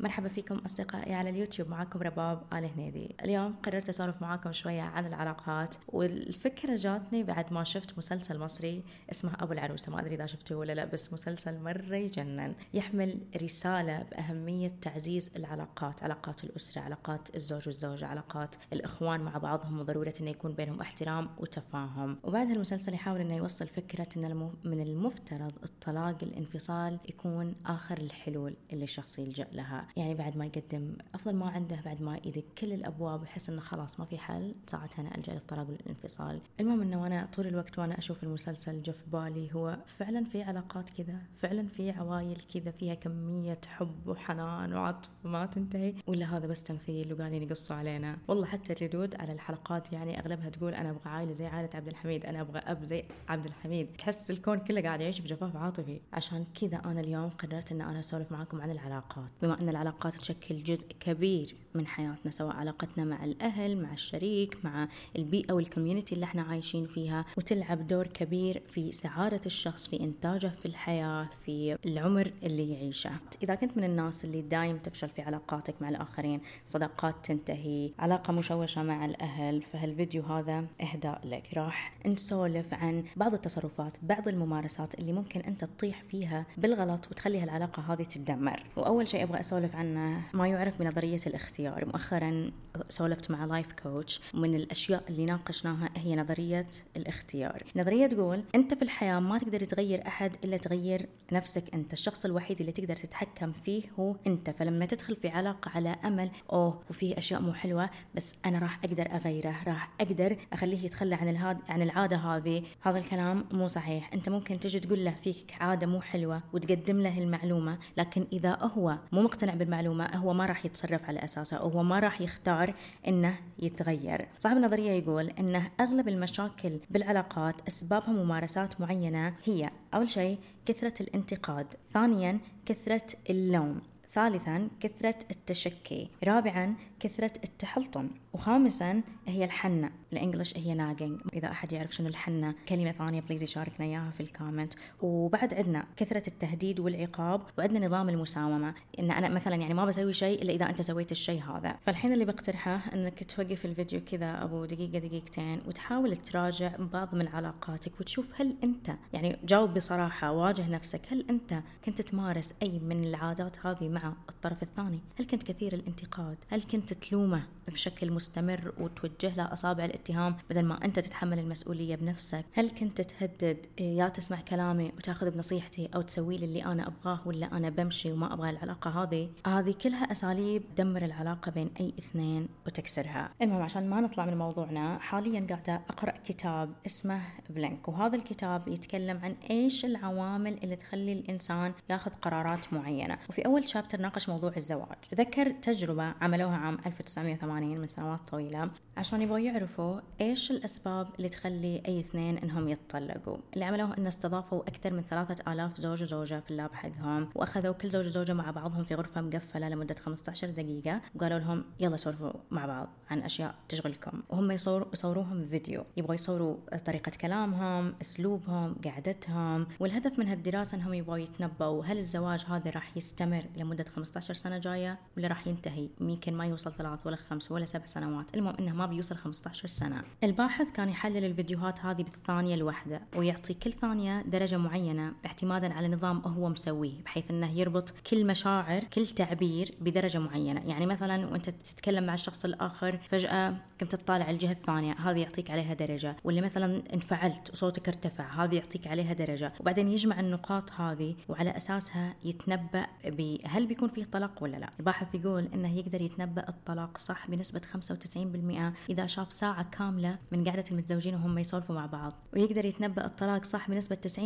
مرحبا فيكم أصدقائي على اليوتيوب معكم رباب آل هنيدي. اليوم قررت أسولف معاكم شوية عن العلاقات والفكرة جاتني بعد ما شفت مسلسل مصري اسمه أبو العروسة. ما أدري إذا شفتوه ولا لا بس مسلسل مرة يجنن. يحمل رسالة بأهمية تعزيز العلاقات علاقات الأسرة علاقات الزوج والزوجة علاقات الإخوان مع بعضهم وضرورة أنه يكون بينهم احترام وتفاهم. وبعد المسلسل يحاول أنه يوصل فكرة أن من المفترض الطلاق الانفصال يكون آخر الحلول اللي الشخص يلجأ لها. يعني بعد ما يقدم أفضل ما عنده بعد ما يدق كل الأبواب ويحس إنه خلاص ما في حل ساعتها أنا ألجأ للطلاق والانفصال. المهم إنه أنا طول الوقت وأنا أشوف المسلسل جف بالي هو فعلا في علاقات كذا؟ فعلا في عوايل كذا؟ فيها كمية حب وحنان وعطف ما تنتهي؟ ولا هذا بس تمثيل وقاعدين يقصوا علينا؟ والله حتى الردود على الحلقات يعني أغلبها تقول أنا أبغى عائلة زي عائلة عبد الحميد أنا أبغى أب زي عبد الحميد. تحس الكون كله قاعد يعيش بجفاف عاطفي. عشان كذا أنا اليوم قررت إن أنا أسولف معاكم عن العلاقات. بما إن العلاقات تشكل جزء كبير من حياتنا سواء علاقتنا مع الأهل مع الشريك مع البيئة وال community اللي إحنا عايشين فيها. وتلعب دور كبير في سعادة الشخص في إنتاجه في الحياة في العمر اللي يعيشه. إذا كنت من الناس اللي دايم تفشل في علاقاتك مع الآخرين صداقات تنتهي علاقة مشوشة مع الأهل فهالفيديو هذا إهداء لك. راح نسولف عن بعض التصرفات بعض الممارسات اللي ممكن أنت تطيح فيها بالغلط وتخلي هالعلاقة هذه تتدمر وأول شيء أبغى أسولف عنه ما يعرف بنظرية الاختيار. مؤخرا سولفت مع life coach ومن الأشياء اللي ناقشناها هي نظرية الاختيار. نظرية تقول أنت في الحياة ما تقدر تغير أحد إلا تغير نفسك أنت. الشخص الوحيد اللي تقدر تتحكم فيه هو أنت. فلما تدخل في علاقة على أمل أوه وفي أشياء مو حلوة بس أنا راح أقدر أغيره راح أقدر أخليه يتخلى عن الهاد عن العادة هذه. هذا الكلام مو صحيح. أنت ممكن تجي تقول له فيك عادة مو حلوة وتقدم له المعلومة لكن إذا هو مو مقتنع بالمعلومة هو ما راح يتصرف على أساسها وهو ما راح يختار إنه يتغير. صاحب النظرية يقول إنه أغلب المشاكل بالعلاقات أسبابها ممارسات معينة هي أول شيء كثرة الانتقاد ثانيا كثرة اللوم ثالثا كثرة التشكي رابعا كثرة التحلطم وخامسا هي الحنة. ال English هي nagging إذا أحد يعرف شنو الحنة كلمة ثانية please يشاركنا إياها في ال comment وبعد عندنا كثرة التهديد والعقاب وعندنا نظام المساومة. إن أنا مثلا يعني ما بسوي شيء إلا إذا أنت سويت الشيء هذا. فالحين اللي بقترحه إنك توقف الفيديو كذا أبو دقيقة دقيقتين وتحاول تراجع بعض من علاقاتك وتشوف هل أنت يعني جاوب بصراحة واجه نفسك. هل أنت كنت تمارس أي من العادات هذه مع الطرف الثاني؟ هل كنت كثير الانتقاد؟ هل كنت تلومه بشكل مستمر وتوجه له أصابع الاتهام بدل ما أنت تتحمل المسؤولية بنفسك. هل كنت تهدد يا تسمع كلامي وتاخذ بنصيحتي أو تسوي لي اللي أنا أبغاه ولا أنا بمشي وما أبغى العلاقة هذه؟ هذه كلها أساليب تدمر العلاقة بين أي اثنين وتكسرها. المهم عشان ما نطلع من موضوعنا حاليا قاعدة أقرأ كتاب اسمه Blink وهذا الكتاب يتكلم عن إيش العوامل اللي تخلي الإنسان ياخذ قرارات معينة. وفي أول chapter ناقش موضوع الزواج. ذكر تجربة عملوها عام 1980 من سنوات طويلة. عشان يبغوا يعرفوا إيش الأسباب اللي تخلي أي اثنين إنهم يتطلقوا؟ اللي عملوه ان استضافوا أكثر من ثلاثة آلاف زوج وزوجة في ال lab حقهم وأخذوا كل زوج وزوجة مع بعضهم في غرفة مقفلة لمدة 15 دقيقة وقالوا لهم يلا سولفوا مع بعض عن أشياء تشغلكم. وهم يصور يصوروهم فيديو يبغوا يصوروا طريقة كلامهم أسلوبهم قعدتهم والهدف من هالدراسة إنهم يبغوا يتنبؤوا هل الزواج هذا راح يستمر لمدة 15 سنة جاية ولا راح ينتهي؟ يمكن ما يوصل ثلاث ولا خمس ولا سبع سنوات المهم إنه ما بيوصل 15 سنة الباحث كان يحلل الفيديوهات هذه بالثانية الواحدة ويعطي كل ثانية درجة معينة اعتمادا على نظام هو مسويه بحيث إنه يربط كل مشاعر كل تعبير بدرجة معينة. يعني مثلا وأنت تتكلم مع الشخص الآخر فجأة قمت تطالع الجهة الثانية هذه يعطيك عليها درجة. واللي مثلا انفعلت وصوتك ارتفع هذه يعطيك عليها درجة. وبعدين يجمع النقاط هذه وعلى أساسها يتنبأ بهل بيكون فيه طلاق ولا لا. الباحث يقول إنه يقدر يتنبأ الطلاق صح بنسبة 95% إذا شاف ساعة كاملة من قعدة المتزوجين وهم يسولفوا مع بعض. ويقدر يتنبأ الطلاق صح بنسبة 90%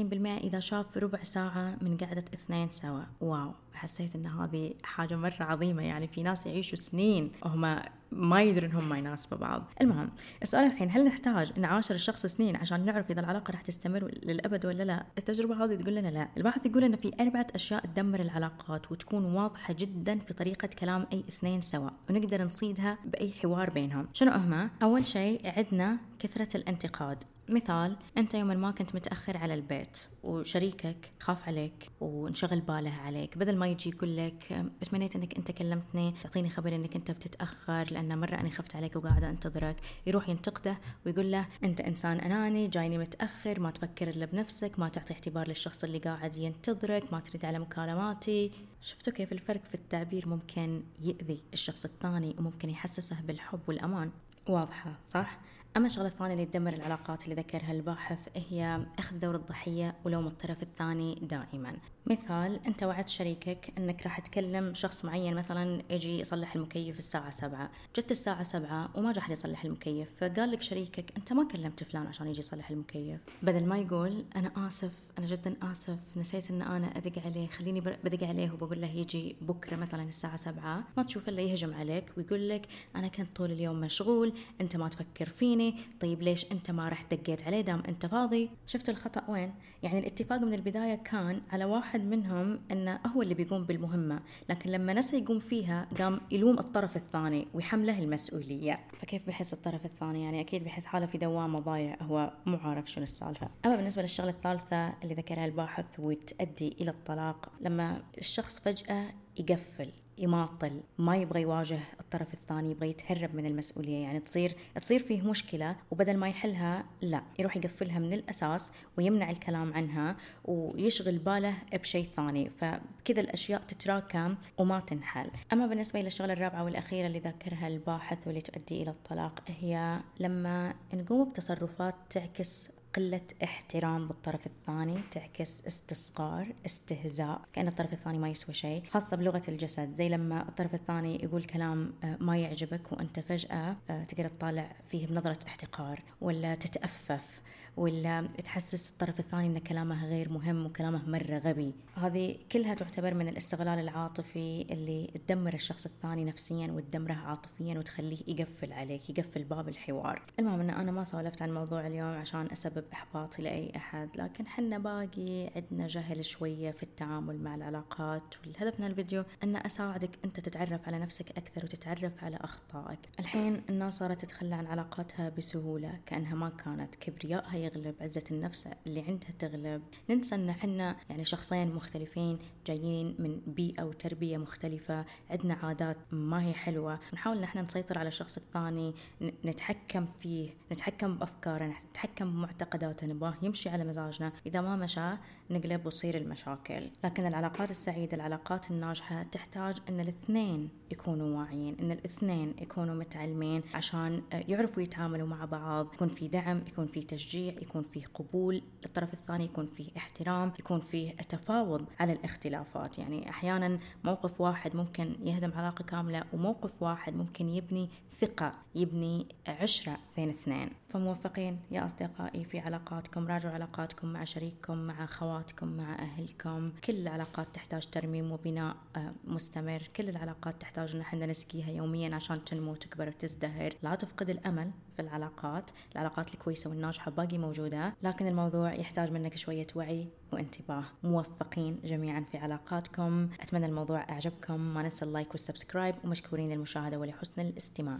إذا شاف ربع ساعة من قعدة اثنين سوا. واو. حسيت إن هذه حاجة مرة عظيمة. يعني في ناس يعيشوا سنين وهم ما يدرون ما يناسبوا بعض. المهم السؤال الحين هل نحتاج نعاشر الشخص سنين عشان نعرف إذا العلاقة راح تستمر للأبد ولا لا؟ التجربة هذه تقول لنا لا. الباحث يقول إن في أربعة أشياء تدمر العلاقات وتكون واضحة جدا في طريقة كلام أي اثنين سوا ونقدر نصيدها بأي حوار بينهم. شنو هما أول شيء عندنا كثرة الانتقاد. مثال أنت يوما ما كنت متأخر على البيت وشريكك خاف عليك وانشغل باله عليك بدل ما يجي يقول لك تمنيت إنك أنت كلمتني تعطيني خبر إنك أنت بتتأخر لأن مرة أنا خفت عليك وقاعدة أنتظرك. يروح ينتقده ويقول له أنت إنسان أناني جايني متأخر ما تفكر إلا بنفسك ما تعطي اعتبار للشخص اللي قاعد ينتظرك ما ترد على مكالماتي. شفتوا كيف الفرق في التعبير؟ ممكن يأذي الشخص الثاني وممكن يحسسه بالحب والأمان. واضحة صح؟ أما الشغلة الثانية اللي تدمر العلاقات اللي ذكرها الباحث هي أخذ دور الضحية ولوم الطرف الثاني دائما. مثال أنت وعدت شريكك أنك راح تكلم شخص معين مثلا يجي يصلح المكيف الساعة سبعة. جت الساعة سبعة وما جاء يصلح المكيف فقال لك شريكك أنت ما كلمت فلان عشان يجي يصلح المكيف. بدل ما يقول أنا آسف أنا جدا آسف نسيت أن أنا أدق عليه خليني بدق عليه وبقول له يجي بكرة مثلا الساعة سبعة. ما تشوف إلا يهجم عليك ويقول لك أنا كنت طول اليوم مشغول أنت ما تفكر فيني. طيب ليش أنت ما رحت دقيت عليه دام أنت فاضي؟ شفت الخطأ وين؟ يعني الاتفاق من البداية كان على واحد منهم أنه هو اللي بيقوم بالمهمة لكن لما نسى يقوم فيها قام يلوم الطرف الثاني ويحمله المسؤولية. فكيف بحس الطرف الثاني؟ يعني أكيد بحس حاله في دوامة ضايع هو مو عارف شنو السالفة. أما بالنسبة للشغلة الثالثة اللي ذكرها الباحث وتؤدي إلى الطلاق لما الشخص فجأة يقفل يماطل ما يبغى يواجه الطرف الثاني يبغى يتهرب من المسؤولية. يعني تصير تصير فيه مشكلة وبدل ما يحلها لا يروح يقفلها من الأساس ويمنع الكلام عنها ويشغل باله بشيء ثاني. فكذا الأشياء تتراكم وما تنحل. أما بالنسبة للشغلة الرابعة والأخيرة اللي ذكرها الباحث واللي تؤدي إلى الطلاق هي لما نقوم بتصرفات تعكس قلة احترام بالطرف الثاني تعكس استصغار استهزاء كأن الطرف الثاني ما يسوى شيء خاصة بلغة الجسد. زي لما الطرف الثاني يقول كلام آه، ما يعجبك وأنت فجأة آه، تقدر تطالع فيه بنظرة احتقار ولا تتأفف. ولا تحسس الطرف الثاني إن كلامه غير مهم وكلامه مرة غبي. هذه كلها تعتبر من الاستغلال العاطفي اللي تدمر الشخص الثاني نفسيا وتدمره عاطفيا وتخليه يقفل عليك يقفل باب الحوار. المهم إن أنا ما سولفت عن موضوع اليوم عشان أسبب إحباطي لأي أحد لكن حنا باقي عندنا جهل شوية في التعامل مع العلاقات. والهدف من الفيديو إن أساعدك أنت تتعرف على نفسك أكثر وتتعرف على أخطائك. الحين الناس صارت تتخلى عن علاقاتها بسهولة كأنها ما كانت كبريائها يغلب عزة النفس اللي عندها تغلب. ننسى إن إحنا يعني شخصين مختلفين جايين من بيئة وتربية مختلفة عندنا عادات ما هي حلوة. نحاول إن إحنا نسيطر على الشخص الثاني نتحكم فيه نتحكم بأفكاره نتحكم بمعتقداته نبغاه يمشي على مزاجنا. إذا ما مشى نقلب وتصير المشاكل. لكن العلاقات السعيدة العلاقات الناجحة تحتاج إن الاثنين يكونوا واعيين إن الاثنين يكونوا متعلمين عشان يعرفوا يتعاملوا مع بعض يكون في دعم يكون في تشجيع. يكون فيه قبول للطرف الثاني يكون فيه احترام يكون فيه تفاوض على الاختلافات. يعني أحيانا موقف واحد ممكن يهدم علاقة كاملة وموقف واحد ممكن يبني ثقة يبني عشرة بين اثنين. فموفقين يا أصدقائي في علاقاتكم راجعوا علاقاتكم مع شريككم مع خواتكم مع أهلكم. كل العلاقات تحتاج ترميم وبناء آه، مستمر. كل العلاقات تحتاج إن إحنا نسقيها يوميا عشان تنمو وتكبر وتزدهر. لا تفقد الأمل في العلاقات. العلاقات الكويسة والناجحة باقي موجودة لكن الموضوع يحتاج منك شوية وعي وانتباه. موفقين جميعا في علاقاتكم. أتمنى الموضوع أعجبكم. ما ننسى ال like وال subscribe ومشكورين للمشاهدة ولحسن الاستماع.